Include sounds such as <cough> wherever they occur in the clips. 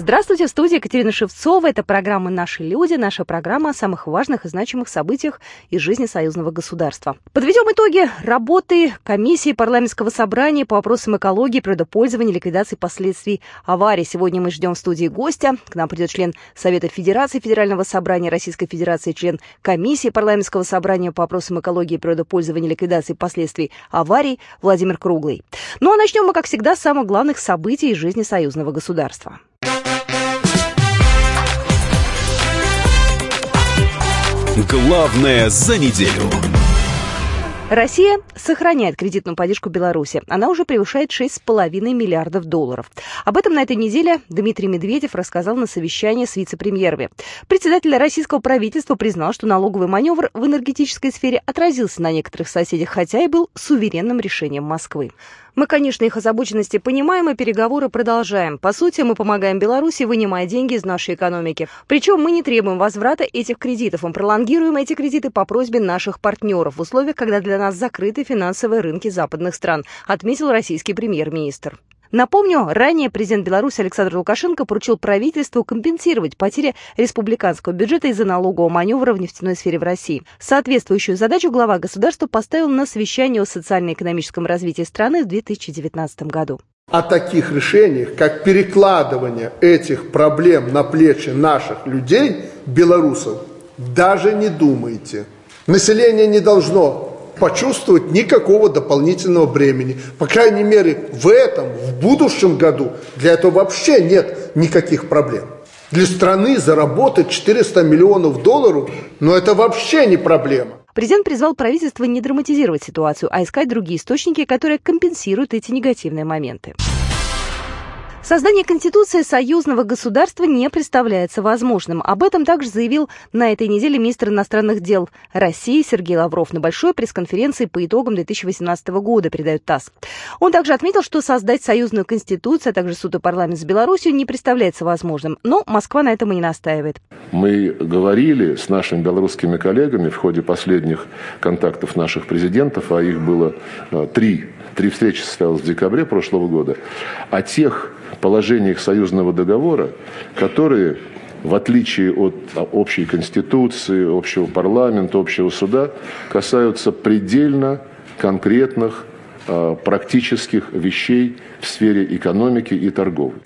Здравствуйте, в студии Екатерина Шевцова. Это программа «Наши люди», наша программа о самых важных и значимых событиях из жизни союзного государства. Подведем итоги работы комиссии парламентского собрания по вопросам экологии, природопользования, ликвидации последствий аварии. Сегодня мы ждем в студии гостя. К нам придет член Совета Федерации Федерального собрания Российской Федерации, член комиссии парламентского собрания по вопросам экологии, природопользования, ликвидации последствий аварий Владимир Круглый. Ну а начнем мы, как всегда, с самых главных событий из жизни союзного государства. Главное за неделю. Россия сохраняет кредитную поддержку Беларуси. Она уже превышает 6,5 миллиардов долларов. Об этом на этой неделе Дмитрий Медведев рассказал на совещании с вице-премьерами. Председатель российского правительства признал, что налоговый маневр в энергетической сфере отразился на некоторых соседях, хотя и был суверенным решением Москвы. Мы, конечно, их озабоченности понимаем и переговоры продолжаем. По сути, мы помогаем Беларуси, вынимая деньги из нашей экономики. Причем мы не требуем возврата этих кредитов. Мы пролонгируем эти кредиты по просьбе наших партнеров в условиях, когда для нас закрыты финансовые рынки западных стран, отметил российский премьер-министр. Напомню, ранее президент Беларуси Александр Лукашенко поручил правительству компенсировать потери республиканского бюджета из-за налогового маневра в нефтяной сфере в России. Соответствующую задачу глава государства поставил на совещании о социально-экономическом развитии страны в 2019 году. О таких решениях, как перекладывание этих проблем на плечи наших людей, белорусов, даже не думайте. Население не должно почувствовать никакого дополнительного бремени. По крайней мере, в этом, в будущем году для этого вообще нет никаких проблем. Для страны заработать 400 миллионов долларов, ну это вообще не проблема. Президент призвал правительство не драматизировать ситуацию, а искать другие источники, которые компенсируют эти негативные моменты. Создание Конституции союзного государства не представляется возможным. Об этом также заявил на этой неделе министр иностранных дел России Сергей Лавров на большой пресс-конференции по итогам 2018 года, передает ТАСС. Он также отметил, что создать союзную Конституцию, а также суд и парламент с Беларусью не представляется возможным. Но Москва на этом и не настаивает. Мы говорили с нашими белорусскими коллегами в ходе последних контактов наших президентов, а их было э, три Три встречи состоялось в декабре прошлого года. О тех положениях союзного договора, которые в отличие от общей конституции, общего парламента, общего суда, касаются предельно конкретных э, практических вещей в сфере экономики и торговли.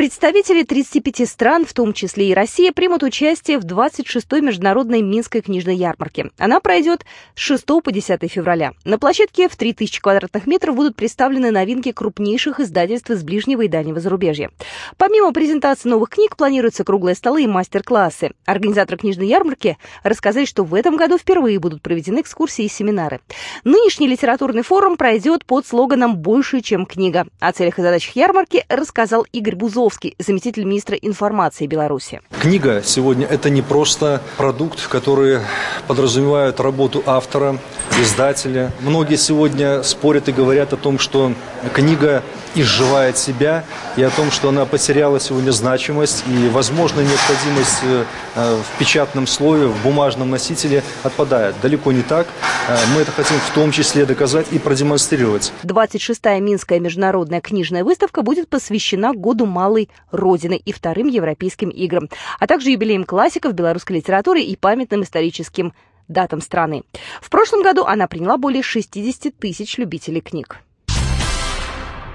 Представители 35 стран, в том числе и Россия, примут участие в 26-й международной Минской книжной ярмарке. Она пройдет с 6 по 10 февраля. На площадке в 3000 квадратных метров будут представлены новинки крупнейших издательств из ближнего и дальнего зарубежья. Помимо презентации новых книг, планируются круглые столы и мастер-классы. Организаторы книжной ярмарки рассказали, что в этом году впервые будут проведены экскурсии и семинары. Нынешний литературный форум пройдет под слоганом «Больше, чем книга». О целях и задачах ярмарки рассказал Игорь Бузов, Козловский, заместитель министра информации Беларуси. Книга сегодня это не просто продукт, который подразумевает работу автора, издателя. Многие сегодня спорят и говорят о том, что книга изживает себя и о том, что она потеряла сегодня значимость и, возможно, необходимость э, в печатном слое, в бумажном носителе отпадает. Далеко не так. Э, мы это хотим в том числе доказать и продемонстрировать. 26-я Минская международная книжная выставка будет посвящена Году Малой Родины и вторым Европейским играм, а также юбилеям классиков белорусской литературы и памятным историческим датам страны. В прошлом году она приняла более 60 тысяч любителей книг.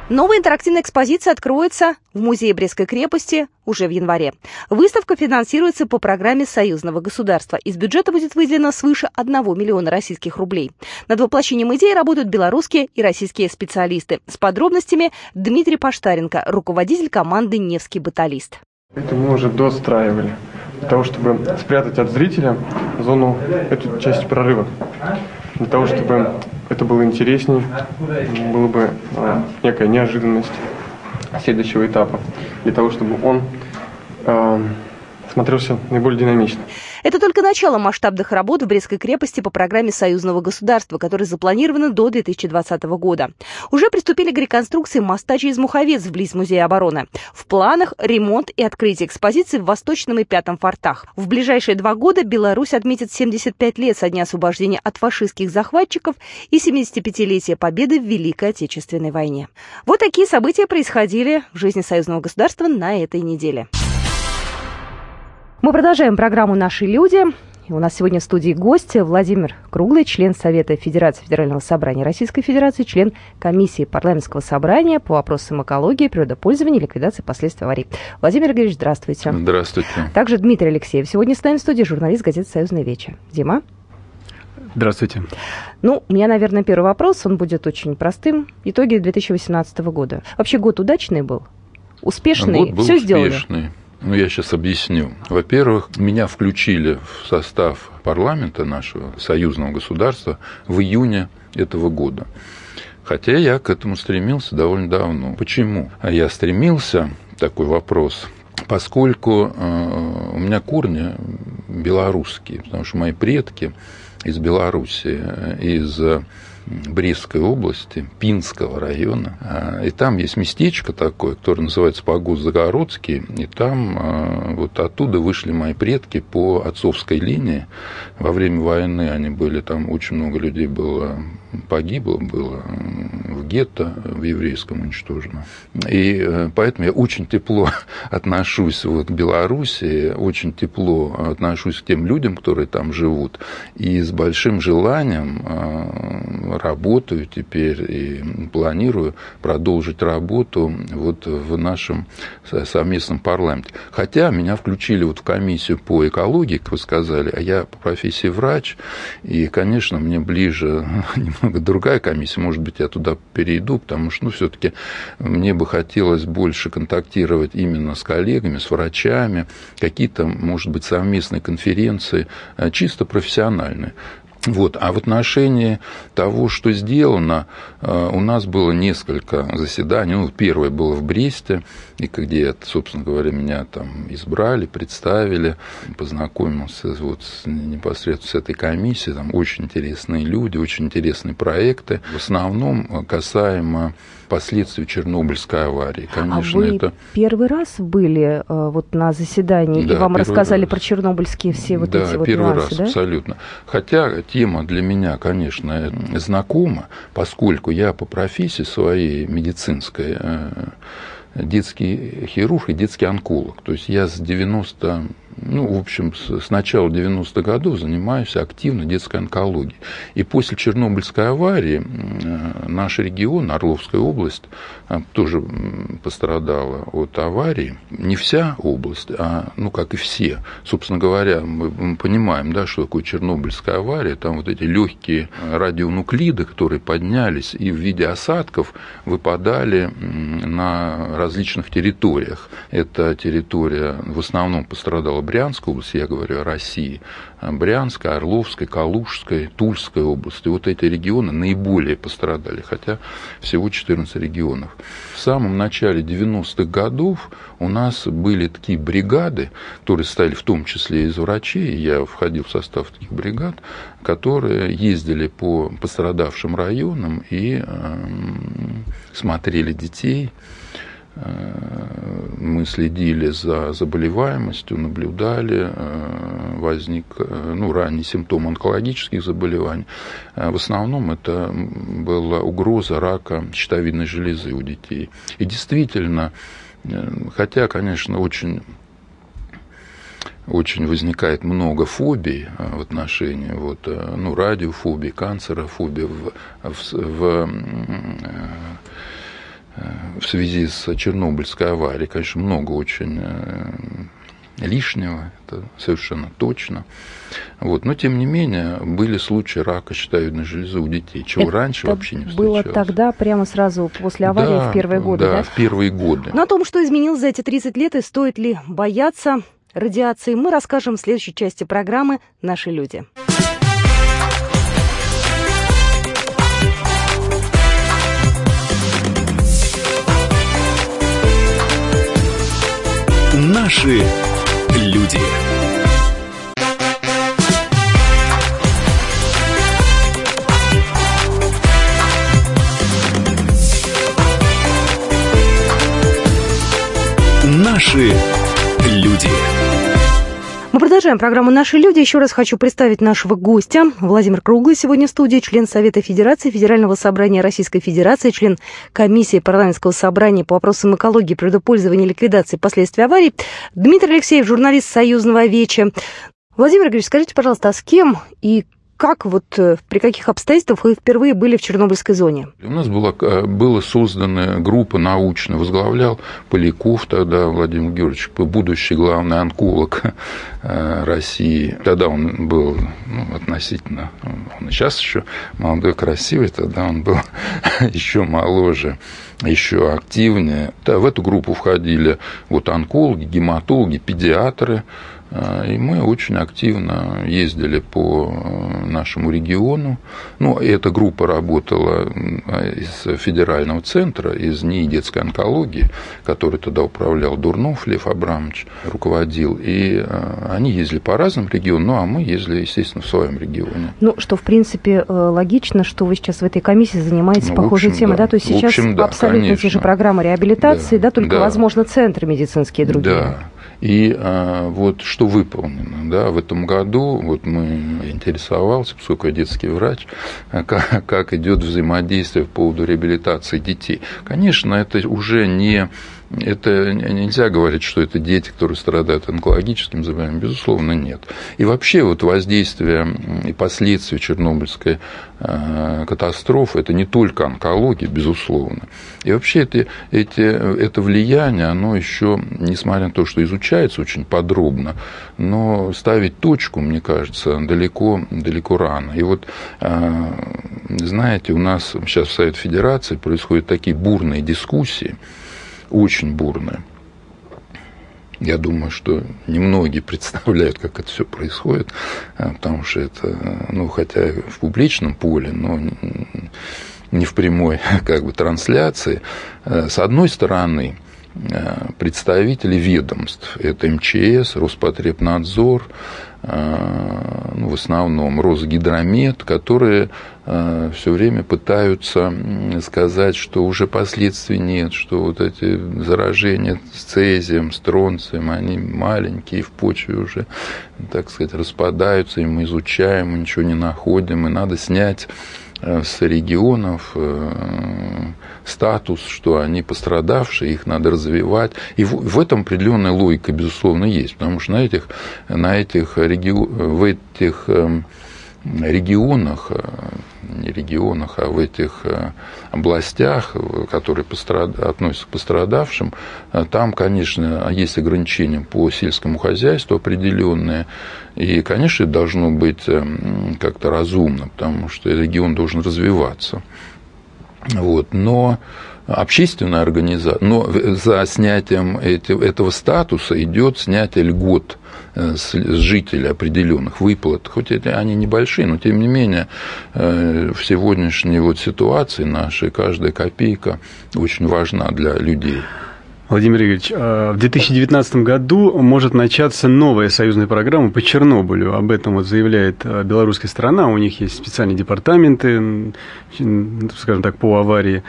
Новая интерактивная экспозиция откроется в Музее Брестской крепости уже в январе. Выставка финансируется по программе союзного государства. Из бюджета будет выделено свыше 1 миллиона российских рублей. Над воплощением идеи работают белорусские и российские специалисты. С подробностями Дмитрий Паштаренко, руководитель команды «Невский баталист». Это мы уже достраивали для того, чтобы спрятать от зрителя зону, эту часть прорыва для того, чтобы это было интереснее, была бы э, некая неожиданность следующего этапа, для того, чтобы он э, смотрелся наиболее динамично. Это только начало масштабных работ в Брестской крепости по программе союзного государства, которая запланирована до 2020 года. Уже приступили к реконструкции моста через Муховец вблизи Музея обороны. В планах ремонт и открытие экспозиции в Восточном и Пятом фортах. В ближайшие два года Беларусь отметит 75 лет со дня освобождения от фашистских захватчиков и 75-летие победы в Великой Отечественной войне. Вот такие события происходили в жизни союзного государства на этой неделе. Мы продолжаем программу «Наши люди». У нас сегодня в студии гость Владимир Круглый, член Совета Федерации Федерального собрания Российской Федерации, член комиссии парламентского собрания по вопросам экологии, природопользования и ликвидации последствий аварий. Владимир Игоревич, здравствуйте. Здравствуйте. Также Дмитрий Алексеев. Сегодня с нами в студии журналист газеты «Союзная вечер». Дима. Здравствуйте. Ну, у меня, наверное, первый вопрос, он будет очень простым. Итоги 2018 года. Вообще год удачный был? Успешный? Год был Все успешный. сделали? Ну, я сейчас объясню. Во-первых, меня включили в состав парламента нашего союзного государства в июне этого года. Хотя я к этому стремился довольно давно. Почему? А я стремился, такой вопрос, поскольку э, у меня корни белорусские, потому что мои предки из Беларуси, из Брестской области, Пинского района. А, и там есть местечко такое, которое называется Погост Загородский. И там а, вот оттуда вышли мои предки по отцовской линии. Во время войны они были, там очень много людей было погибло, было в гетто, в еврейском уничтожено. И э, поэтому я очень тепло <laughs> отношусь вот к Беларуси, очень тепло отношусь к тем людям, которые там живут, и с большим желанием а, работаю теперь и планирую продолжить работу вот в нашем совместном парламенте. Хотя меня включили вот в комиссию по экологии, как вы сказали, а я по профессии врач, и, конечно, мне ближе <laughs> немного другая комиссия, может быть, я туда перейду, потому что, ну, все-таки мне бы хотелось больше контактировать именно с коллегами, с врачами, какие-то, может быть, совместные конференции, э, чисто профессиональные. Вот. А в отношении того, что сделано, э, у нас было несколько заседаний. Ну, первое было в Бресте, и где, собственно говоря, меня там избрали, представили, познакомился вот непосредственно с этой комиссией. Там очень интересные люди, очень интересные проекты. В основном касаемо последствий Чернобыльской аварии. Конечно, а вы это... первый раз были э, вот на заседании, да, и вам рассказали раз. про чернобыльские все вот да, эти вот первый нюансы, раз, да? абсолютно. Хотя тема для меня, конечно, знакома, поскольку я по профессии своей медицинской э, детский хирург и детский онколог. То есть я с 90 ну, в общем, с начала 90-х годов занимаюсь активно детской онкологией. И после Чернобыльской аварии э, наш регион, Орловская область, э, тоже пострадала от аварии. Не вся область, а, ну, как и все. Собственно говоря, мы понимаем, да, что такое Чернобыльская авария. Там вот эти легкие радионуклиды, которые поднялись и в виде осадков выпадали на различных территориях. Эта территория в основном пострадала Брянской области, я говорю о России, Брянской, Орловской, Калужской, Тульской области. Вот эти регионы наиболее пострадали, хотя всего 14 регионов. В самом начале 90-х годов у нас были такие бригады, которые стали в том числе из врачей, я входил в состав таких бригад, которые ездили по пострадавшим районам и э, смотрели детей, мы следили за заболеваемостью, наблюдали, э, возник э, ну, ранний симптом онкологических заболеваний. В основном это была угроза рака щитовидной железы у детей. И действительно, хотя, конечно, очень очень возникает много фобий в отношении вот, ну, радиофобии, канцерофобии в, в, в в связи с Чернобыльской аварией, конечно, много очень э, лишнего, это совершенно точно. Вот. Но, тем не менее, были случаи рака щитовидной железы у детей, чего это раньше вообще не встречалось. было тогда, прямо сразу после аварии, да, в первые годы, да? Да, в первые годы. Но о том, что изменилось за эти 30 лет и стоит ли бояться радиации, мы расскажем в следующей части программы «Наши люди». Наши люди. Продолжаем программу «Наши люди». Еще раз хочу представить нашего гостя. Владимир Круглый сегодня в студии, член Совета Федерации Федерального собрания Российской Федерации, член комиссии парламентского собрания по вопросам экологии, предупользования и ликвидации последствий аварий. Дмитрий Алексеев, журналист Союзного веча. Владимир Григорьевич, скажите, пожалуйста, а с кем и как вот э, при каких обстоятельствах вы впервые были в Чернобыльской зоне? У нас была, э, была создана группа научная, возглавлял Поляков тогда Владимир Георгиевич, будущий главный онколог э, России. Тогда он был ну, относительно, он сейчас еще молодой, красивый, тогда он был <laughs> еще моложе еще активнее. Да, в эту группу входили вот онкологи, гематологи, педиатры, и мы очень активно ездили по э, нашему региону. Ну, эта группа работала из федерального центра, из НИИ детской онкологии, который тогда управлял Дурнов Лев Абрамович, руководил. И э, они ездили по разным регионам, ну, а мы ездили, естественно, в своем регионе. Ну, что, в принципе, э, логично, что вы сейчас в этой комиссии занимаетесь ну, похожей общем, темой, да. да? То есть сейчас общем, да, абсолютно конечно. те же программы реабилитации, да, да только, да. возможно, центры медицинские другие. Да. И а, вот что выполнено. Да, в этом году вот мы интересовался, поскольку я детский врач, а, как, как идет взаимодействие по поводу реабилитации детей. Конечно, это уже не это нельзя говорить, что это дети, которые страдают онкологическим заболеванием. Безусловно, нет. И вообще вот воздействие и последствия Чернобыльской э, катастрофы – это не только онкология, безусловно. И вообще это, эти, это влияние, оно еще, несмотря на то, что изучается очень подробно, но ставить точку, мне кажется, далеко, далеко рано. И вот, э, знаете, у нас сейчас в Совет Федерации происходят такие бурные дискуссии, очень бурная. Я думаю, что немногие <laughs> представляют, как это все происходит, а, потому что это, ну, хотя в публичном поле, но не в прямой <laughs> как бы, трансляции. А, с одной стороны, а, представители ведомств, это МЧС, Роспотребнадзор, ну, в основном Росгидромет, которые э, все время пытаются сказать, что уже последствий нет, что вот эти заражения с цезием, с тронцием, они маленькие, в почве уже, так сказать, распадаются, и мы изучаем, мы ничего не находим, и надо снять Э, с регионов э, статус, что они пострадавшие, их надо развивать. И в этом определенная логика, безусловно, есть, потому что на этих, на этих, в этих эм, регионах, э, не регионах, а в этих э, областях, которые пострад... относятся к пострадавшим, э, там, конечно, есть ограничения по сельскому хозяйству определенные, и, конечно, это должно быть как-то разумно, потому что регион должен развиваться. Вот. Но общественная организация, но за снятием этого статуса идет снятие льгот Э, с жителей определенных выплат, хоть эти они небольшие, но тем не менее э, в сегодняшней вот ситуации нашей каждая копейка очень важна для людей. Владимир Игоревич, а в 2019 году может начаться новая союзная программа по Чернобылю. Об этом вот заявляет э, белорусская сторона. У них есть специальные департаменты, скажем так, по аварии.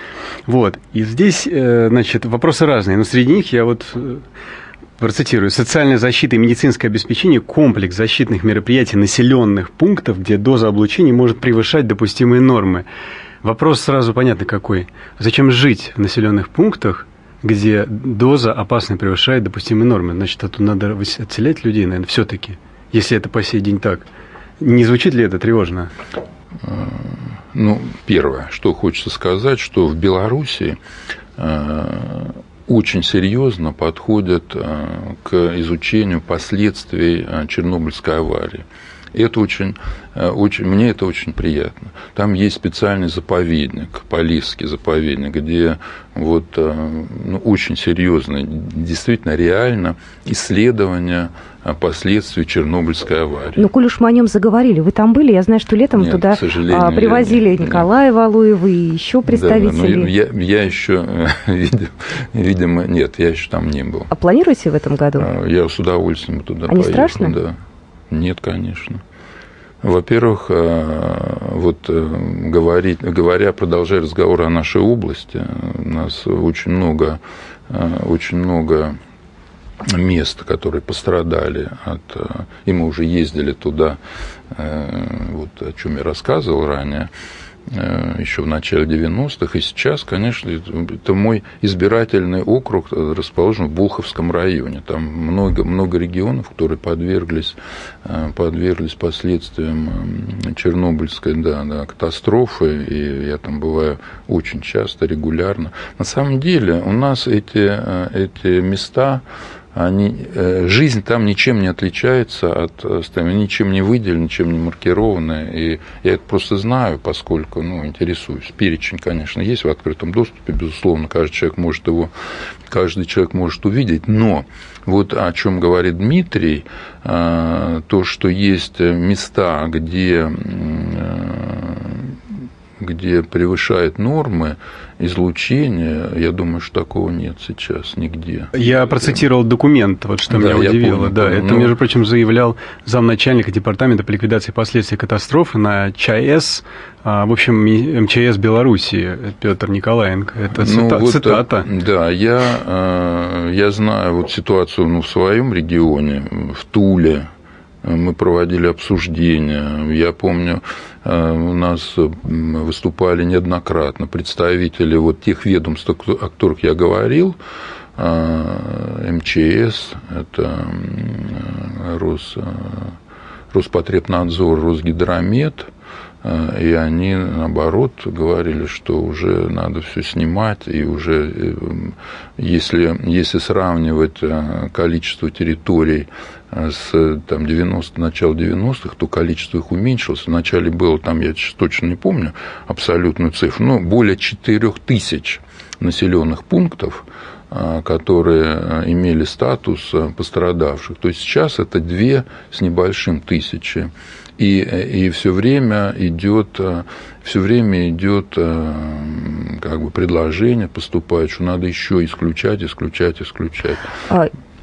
Вот. И здесь, значит, вопросы разные. Но среди них я вот процитирую, социальная защита и медицинское обеспечение – комплекс защитных мероприятий населенных пунктов, где доза облучения может превышать допустимые нормы. Вопрос сразу понятно какой. Зачем жить в населенных пунктах, где доза опасная превышает допустимые нормы? Значит, оттуда надо отселять людей, наверное, все-таки, если это по сей день так. Не звучит ли это тревожно? Ну, первое, что хочется сказать, что в Беларуси э, очень серьезно подходят э, к изучению последствий э, Чернобыльской аварии. И это очень, э, очень, мне это очень приятно. Там есть специальный заповедник, Полисский заповедник, где вот, ну, очень серьезно, действительно реально исследования последствий Чернобыльской аварии. Ну, коль уж мы о нем заговорили, вы там были? Я знаю, что летом нет, туда а, привозили нет, Николая нет. Валуева и еще представителей. Да, но я, я еще, <laughs> видимо, нет, я еще там не был. А планируете в этом году? А, я с удовольствием туда а поеду. не страшно? Да. Нет, конечно. Во-первых, а, вот э, говорить, говоря, продолжая разговор о нашей области, у нас очень много, очень много мест, которые пострадали от... И мы уже ездили туда, вот о чем я рассказывал ранее, Э, еще в начале 90-х. И сейчас, конечно, это мой избирательный округ, э, расположен в Булховском районе. Там много, много регионов, которые подверглись, э, подверглись последствиям Чернобыльской да, да, катастрофы. И я там бываю очень часто, регулярно. На самом деле у нас эти, эти места они, э, жизнь там ничем не отличается от остальных, ничем не выделена, ничем не маркирована. И я это просто знаю, поскольку ну, интересуюсь. Перечень, конечно, есть в открытом доступе, безусловно, каждый человек может его, каждый человек может увидеть, но вот о чем говорит Дмитрий, э, то, что есть места, где где превышает нормы излучения, я думаю, что такого нет сейчас нигде. Я процитировал документ, вот что да, меня удивило. Помню, да, помню. это, ну, между прочим, заявлял замначальника департамента по ликвидации последствий катастрофы на ЧАЭС, а, в общем, МЧС Белоруссии, Петр Николаенко. Это ну, цита- вот, цитата. Да, я, э, я знаю вот ситуацию ну, в своем регионе, в Туле, мы проводили обсуждения. Я помню, э, у нас выступали неоднократно представители вот тех ведомств, о которых я говорил, э, МЧС, это Рос, э, Роспотребнадзор, Росгидромет, и они, наоборот, говорили, что уже надо все снимать, и уже, если, если сравнивать количество территорий с там, 90, начала 90-х, то количество их уменьшилось. Вначале было, там, я точно не помню абсолютную цифру, но более 4 тысяч населенных пунктов, а, которые а, имели статус а, пострадавших. То есть сейчас это две с небольшим тысячи. И, и все время идет все время идет как бы предложение поступает, что надо еще исключать, исключать, исключать.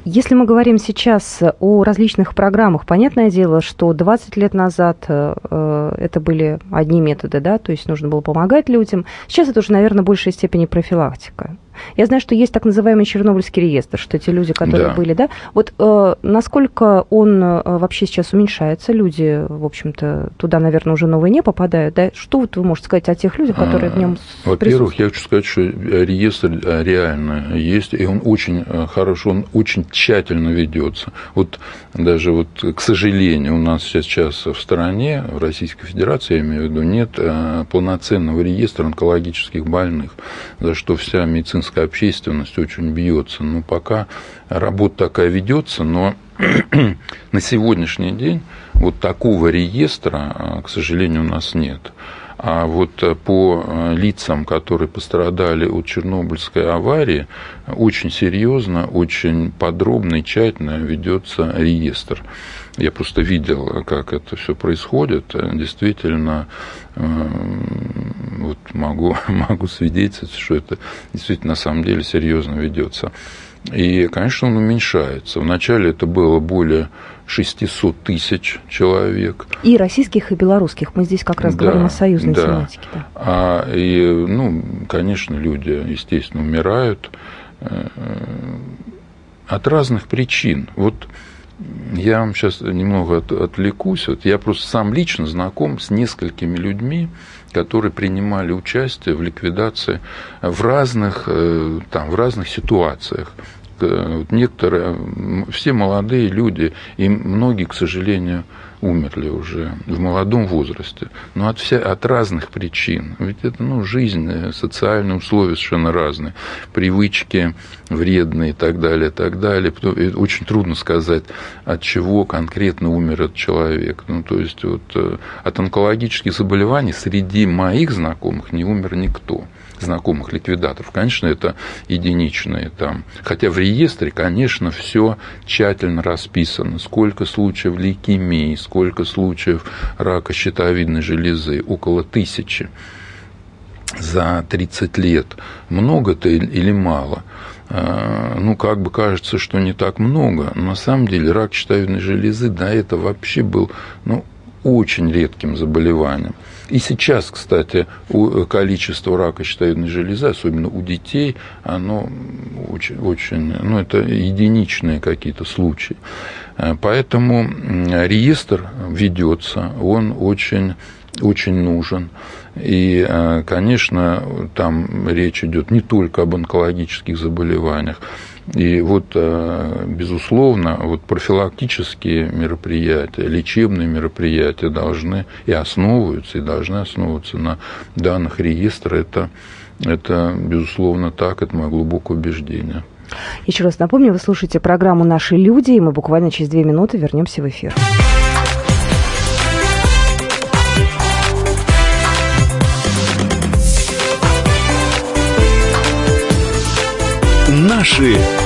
Если мы говорим сейчас о различных программах, понятное дело, что 20 лет назад э, э, это были одни методы, да, то есть нужно было помогать людям. Сейчас это уже, наверное, в большей степени профилактика. Я знаю, что есть так называемый Чернобыльский реестр, что те люди, которые да. были, да, вот э, насколько он э, вообще сейчас уменьшается, люди, в общем-то, туда, наверное, уже новые не попадают, да? Что вот вы можете сказать о тех людях, которые в нем Во-первых, я хочу сказать, что реестр э, реально есть, и он очень э, хорошо, он очень тщательно ведется. Вот даже вот, к сожалению, у нас сейчас в стране, в Российской Федерации, я имею в виду, нет э, полноценного реестра онкологических больных, за что вся медицинская медицинская общественность очень бьется. Но пока работа такая ведется, но <clears throat> на сегодняшний день вот такого реестра, а, к сожалению, у нас нет. А вот по а, лицам, которые пострадали от Чернобыльской аварии, очень серьезно, очень подробно и тщательно ведется реестр. Я просто видел, как это все происходит. Действительно, вот могу, <laughs> могу свидетельствовать, что это действительно на самом деле серьезно ведется. И, конечно, он уменьшается. Вначале это было более 600 тысяч человек. И российских, и белорусских. Мы здесь как раз да, говорим о союзной да. тематике. Да. А, и, ну, конечно, люди, естественно, умирают э, от разных причин. Вот я вам сейчас немного от, отвлекусь. Вот я просто сам лично знаком с несколькими людьми, которые принимали участие в ликвидации в разных, э, там, в разных ситуациях. Э, некоторые, все молодые люди, и многие, к сожалению, умерли уже в молодом возрасте, но от, вся, от разных причин. Ведь это ну, жизнь, э, социальные условия совершенно разные, привычки вредные и так далее, и так далее. Очень трудно сказать, от чего конкретно умер этот человек. Ну, то есть вот, э, от онкологических заболеваний среди моих знакомых не умер никто знакомых ликвидаторов. Конечно, это единичные там. Хотя в реестре, конечно, все тщательно расписано. Сколько случаев лейкемии, сколько случаев рака щитовидной железы, около тысячи за 30 лет. Много-то или мало? А, ну, как бы кажется, что не так много. Но на самом деле рак щитовидной железы до этого вообще был ну, очень редким заболеванием. И сейчас, кстати, количество рака щитовидной железы, особенно у детей, оно очень, очень ну, это единичные какие-то случаи. Э, поэтому реестр ведется, он очень, очень нужен. И, э, конечно, там речь идет не только об онкологических заболеваниях, и вот, э, безусловно, вот профилактические мероприятия, лечебные мероприятия должны и основываются, и должны основываться на данных реестра. Это, это безусловно, так, это мое глубокое убеждение. Еще раз напомню, вы слушаете программу «Наши люди», и мы буквально через две минуты вернемся в эфир. Наши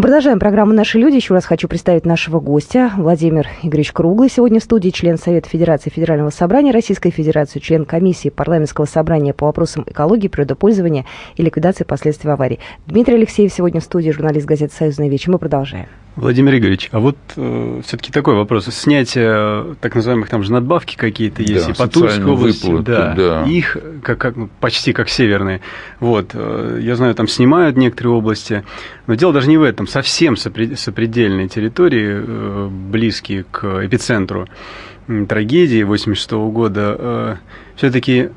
Продолжаем программу «Наши люди». Еще раз хочу представить нашего гостя. Владимир Игоревич Круглый сегодня в студии, член Совета Федерации Федерального собрания Российской Федерации, член комиссии парламентского собрания по вопросам экологии, природопользования и ликвидации последствий аварий. Дмитрий Алексеев сегодня в студии, журналист газеты «Союзная вечер». Мы продолжаем. Владимир Игоревич, а вот э, все-таки такой вопрос. Снятие так называемых там же надбавки какие-то есть, да, и по Тульской области, выплаты, да, да. их как, как, ну, почти как северные. Вот, э, я знаю, там снимают некоторые области, но дело даже не в этом. Совсем сопредельные территории, э, близкие к эпицентру трагедии 86 -го года, э, все-таки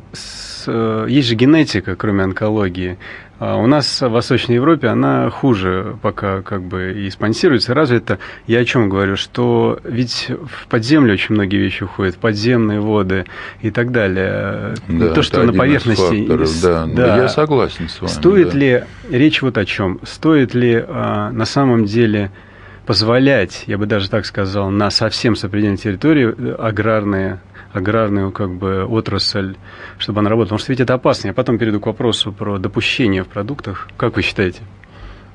э, есть же генетика, кроме онкологии. А у нас в Восточной Европе она хуже пока как бы и спонсируется, развита. Я о чем говорю, что ведь в подземлю очень многие вещи уходят, в подземные воды и так далее. Да, То, что на поверхности. Факторов, да, да. Я согласен с вами. Стоит да. ли, речь вот о чем, стоит ли а, на самом деле позволять, я бы даже так сказал, на совсем сопредельной территории э, аграрные аграрную как бы отрасль, чтобы она работала. Потому что ведь это опасно. Я потом перейду к вопросу про допущение в продуктах. Как вы считаете?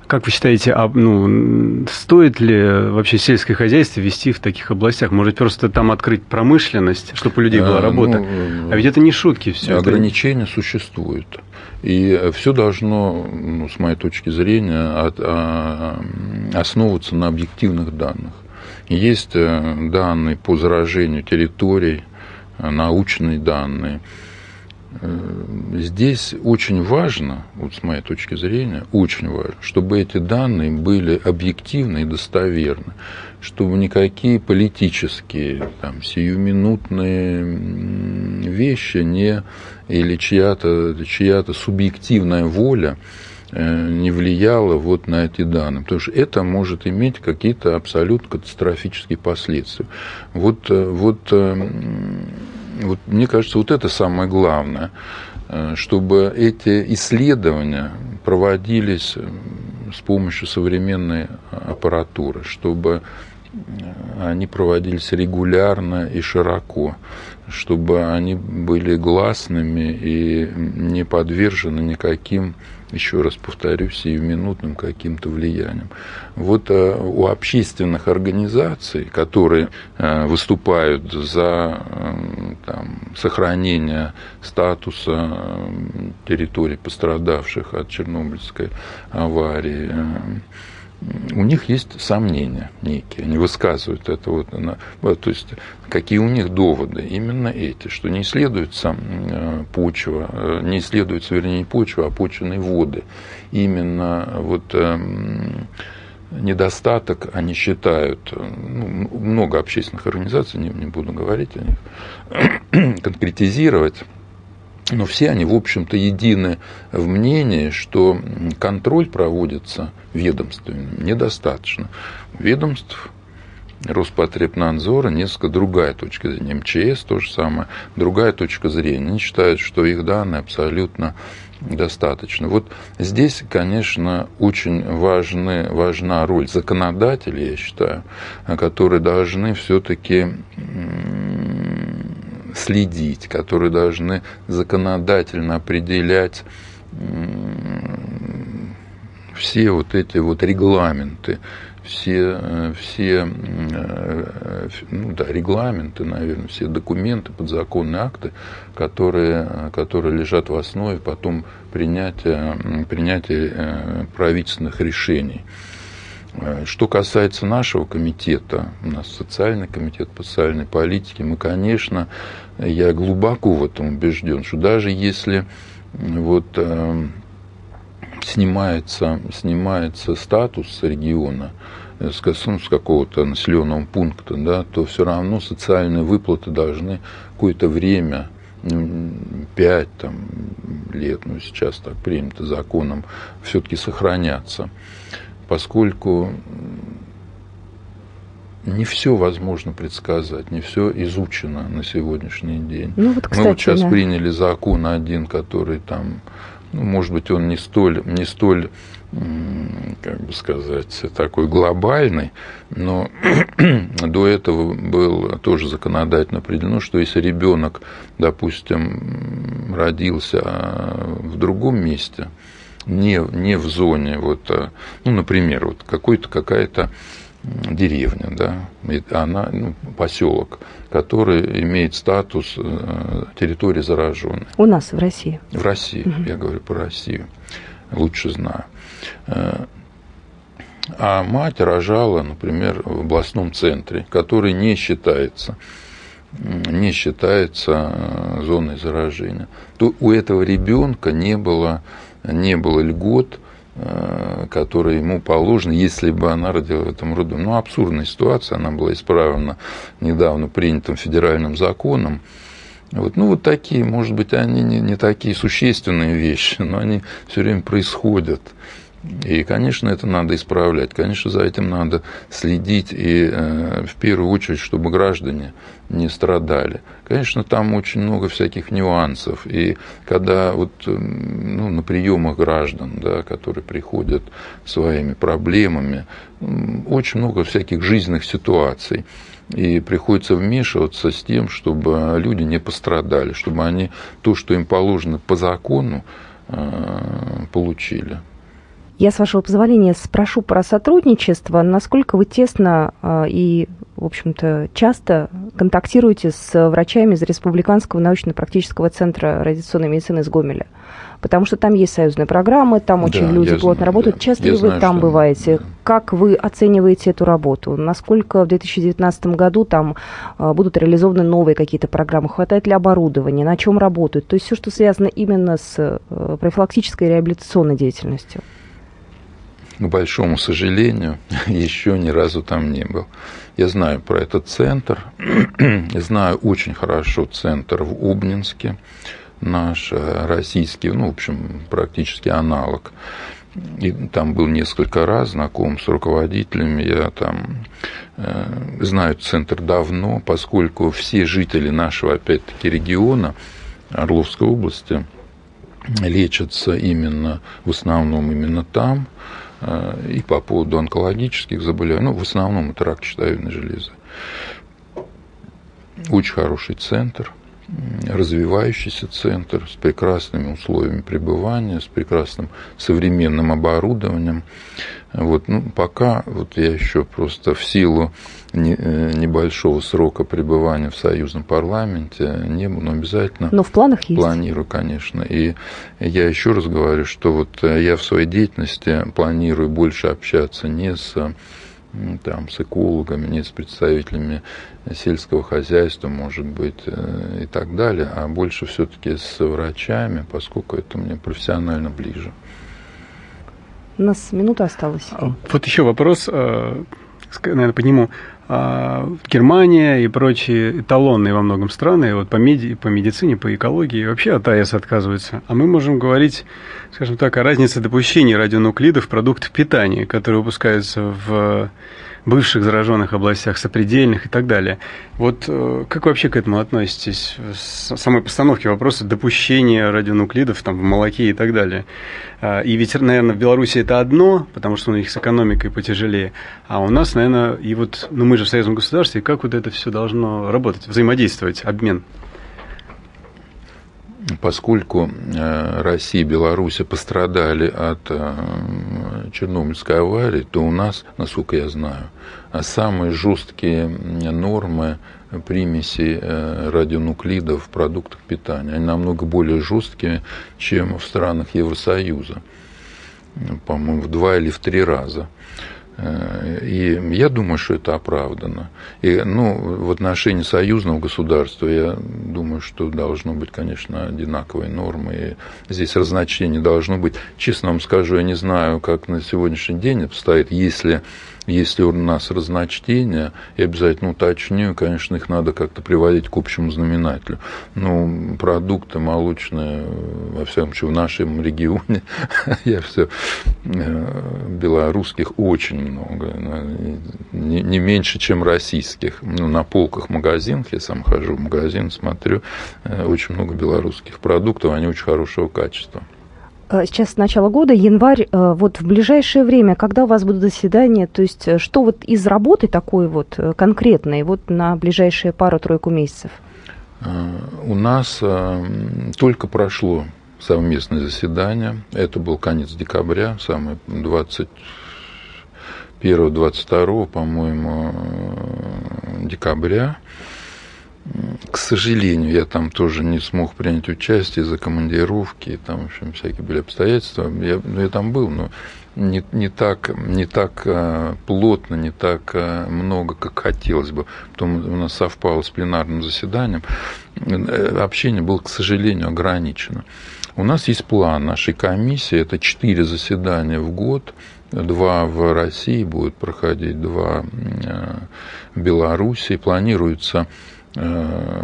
Как вы считаете, а, ну, стоит ли вообще сельское хозяйство вести в таких областях? Может, просто там открыть промышленность, чтобы у людей была а, работа? Ну, а ведь это не шутки все. Ограничения это... существуют. И все должно, ну, с моей точки зрения, от, а, основываться на объективных данных. Есть э, данные по заражению территорий, научные данные. Э, здесь очень важно, вот с моей точки зрения, очень важно, чтобы эти данные были объективны и достоверны, чтобы никакие политические, там, сиюминутные вещи не, или чья-то чья субъективная воля не влияло вот на эти данные, потому что это может иметь какие-то абсолютно катастрофические последствия. Вот, э, вот, э, вот мне кажется, вот это самое главное, чтобы эти исследования проводились с помощью современной аппаратуры, чтобы они проводились регулярно и широко, чтобы они были гласными и не подвержены никаким еще раз повторюсь, сиюминутным каким-то влиянием. Вот э, у общественных организаций, которые э, выступают за э, там, сохранение статуса территорий, пострадавших от Чернобыльской аварии, у них есть сомнения некие, они высказывают это вот, то есть какие у них доводы, именно эти, что не исследуется э, почва, э, не исследуется, вернее, не почва, а почвенные воды. Именно вот эм, недостаток они считают, ну, много общественных организаций, не, не буду говорить о них, <clears throat> конкретизировать, но все они, в общем-то, едины в мнении, что контроль проводится ведомственным недостаточно. Ведомств Роспотребнадзора несколько другая точка зрения. МЧС то же самое, другая точка зрения. Они считают, что их данные абсолютно достаточно. Вот здесь, конечно, очень важны, важна роль законодателей, я считаю, которые должны все-таки следить, которые должны законодательно определять все вот эти вот регламенты, все, все ну, да, регламенты, наверное, все документы, подзаконные акты, которые, которые лежат в основе потом принятия, принятия правительственных решений. Что касается нашего комитета, у нас социальный комитет по социальной политике, мы, конечно, я глубоко в этом убежден, что даже если вот э, снимается, снимается статус региона, э, с, ну, с какого-то населенного пункта, да, то все равно социальные выплаты должны какое-то время, ну, 5 там, лет, ну сейчас так принято законом, все-таки сохраняться. Поскольку не все возможно предсказать, не все изучено на сегодняшний день. Ну, вот, кстати, Мы вот сейчас да. приняли закон один, который там, ну, может быть, он не столь, не столь, как бы сказать, такой глобальный, но <clears throat> до этого был тоже законодательно определено, что если ребенок, допустим, родился а, в другом месте, не, не в зоне, вот, а, ну, например, вот какой-то какая-то деревня, да, она, ну, поселок, который имеет статус э, территории зараженной. У нас в России. В России, угу. я говорю про Россию, лучше знаю. Э, а мать рожала, например, в областном центре, который не считается не считается э, зоной заражения, то у этого ребенка не было не было льгот, э, которые ему положены, если бы она родила в этом роду. Ну, абсурдная ситуация, она была исправлена недавно принятым федеральным законом. Вот, ну, вот такие, может быть, они не, не такие существенные вещи, но они все время происходят. И, конечно, это надо исправлять, конечно, за этим надо следить, и э, в первую очередь, чтобы граждане не страдали. Конечно, там очень много всяких нюансов, и когда вот, ну, на приемах граждан, да, которые приходят своими проблемами, очень много всяких жизненных ситуаций. И приходится вмешиваться с тем, чтобы люди не пострадали, чтобы они то, что им положено по закону, э, получили. Я, с вашего позволения, спрошу про сотрудничество. Насколько вы тесно а, и, в общем-то, часто контактируете с врачами из Республиканского научно-практического центра радиационной медицины из Гомеля? Потому что там есть союзные программы, там очень да, люди плотно знаю, работают. Да. Часто я ли знаю, вы там бываете? Да. Как вы оцениваете эту работу? Насколько в 2019 году там а, будут реализованы новые какие-то программы? Хватает ли оборудования? На чем работают? То есть все, что связано именно с э, профилактической и реабилитационной деятельностью к большому сожалению, <laughs> еще ни разу там не был. Я знаю про этот центр, <clears throat> знаю очень хорошо центр в Убнинске, наш э, российский, ну, в общем, практически аналог. И там был несколько раз знаком с руководителями. Я там э, знаю центр давно, поскольку все жители нашего, опять-таки, региона, Орловской области, лечатся именно, в основном именно там. И по поводу онкологических заболеваний, ну, в основном это рак щитовидной железы. Очень хороший центр, развивающийся центр с прекрасными условиями пребывания, с прекрасным современным оборудованием. Вот, ну, пока вот я еще просто в силу Э, небольшого срока пребывания в союзном парламенте не было, но обязательно. Но в планах есть. Планирую, конечно. И я еще раз говорю, что вот э, я в своей деятельности планирую больше общаться не с там, с экологами, не с представителями сельского хозяйства, может быть, э, и так далее, а больше все-таки с врачами, поскольку это мне профессионально ближе. У нас минута осталась. А, вот еще вопрос, наверное, по нему. А, Германия и прочие эталонные во многом страны вот по, меди, по медицине, по экологии вообще от АЭС отказываются. А мы можем говорить, скажем так, о разнице допущения радионуклидов в продуктах питания, которые выпускаются в бывших зараженных областях, сопредельных и так далее. Вот э, как вообще к этому относитесь? С самой постановки вопроса допущения радионуклидов там, в молоке и так далее. А, и ведь, наверное, в Беларуси это одно, потому что у них с экономикой потяжелее. А у нас, наверное, и вот, ну мы же в союзном государстве, как вот это все должно работать, взаимодействовать, обмен? Поскольку э, Россия и Беларусь пострадали от э, Чернобыльской аварии, то у нас, насколько я знаю, самые жесткие нормы примеси э, радионуклидов в продуктах питания. Они намного более жесткие, чем в странах Евросоюза. По-моему, в два или в три раза. Э, и я думаю, что это оправдано. И ну, в отношении союзного государства, я думаю, что должно быть, конечно, одинаковые нормы. И здесь разночтение должно быть. Честно вам скажу, я не знаю, как на сегодняшний день обстоит, если если у нас разночтения, я обязательно уточню, конечно, их надо как-то приводить к общему знаменателю. Ну, продукты молочные, во всяком случае, в нашем регионе, <laughs> я все, э, белорусских очень много, не, меньше, чем российских. Ну, на полках магазинов, я сам хожу в магазин, смотрю, э, очень много белорусских продуктов, они очень хорошего качества. Э, сейчас начало года, январь. Э, вот в ближайшее время, когда у вас будут заседания, то есть э, что вот из работы такой вот конкретной вот на ближайшие пару-тройку месяцев? У нас только прошло совместное заседание. Это был конец декабря, самый 21-22, по-моему, декабря. К сожалению, я там тоже не смог принять участие из-за командировки, там, в общем, всякие были обстоятельства. Я, ну, я там был, но не, не так, не так э, плотно, не так э, много, как хотелось бы. Потом у нас совпало с пленарным заседанием. Э, общение было, к сожалению, ограничено. У нас есть план нашей комиссии, это четыре заседания в год, два в России будут проходить, два в Беларуси. Планируется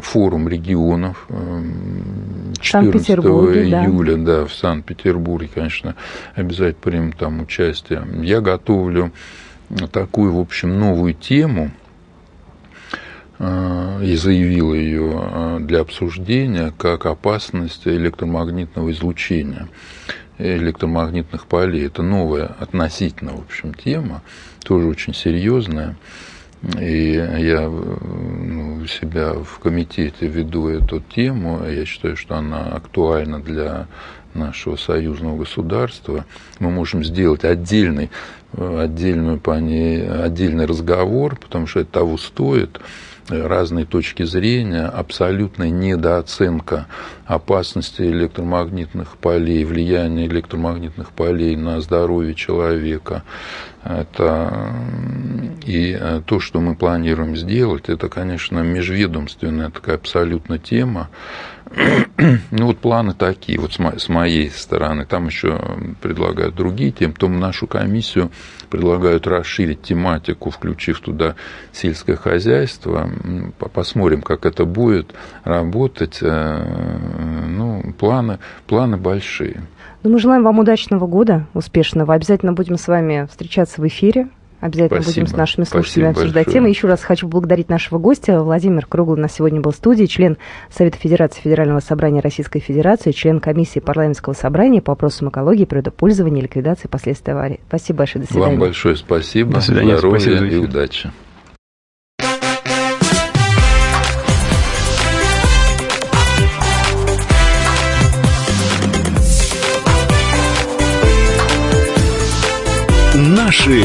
форум регионов 14 э, июля да. Да, в Санкт-Петербурге, конечно, обязательно примем там участие. Я готовлю такую, в общем, новую тему э, и заявил ее для обсуждения как опасность электромагнитного излучения электромагнитных полей. Это новая относительно, в общем, тема, тоже очень серьезная. И я ну, у себя в комитете веду эту тему. Я считаю, что она актуальна для нашего союзного государства. Мы можем сделать отдельный, отдельную по ней, отдельный разговор, потому что это того стоит разные точки зрения, абсолютная недооценка опасности электромагнитных полей, влияния электромагнитных полей на здоровье человека. Это и то, что мы планируем сделать, это, конечно, межведомственная такая абсолютно тема. <clears throat> Ну вот планы такие, вот с моей стороны. Там еще предлагают другие темы. Потом нашу комиссию предлагают расширить тематику, включив туда сельское хозяйство. Посмотрим, как это будет работать. Э, ну, планы, планы большие. Ну, мы желаем вам удачного года, успешного. Обязательно будем с вами встречаться в эфире. Обязательно Спасибо. будем с нашими слушателями Спасибо обсуждать большое. темы. Еще раз хочу поблагодарить нашего гостя. Владимир Круглый на сегодня был в студии, член Совета Федерации Федерального собрания Российской Федерации, член комиссии парламентского собрания по вопросам экологии, природопользования и ликвидации последствий аварии. Спасибо большое. До свидания. Вам большое спасибо. До свидания. Здоровья спасибо и удачи. Наши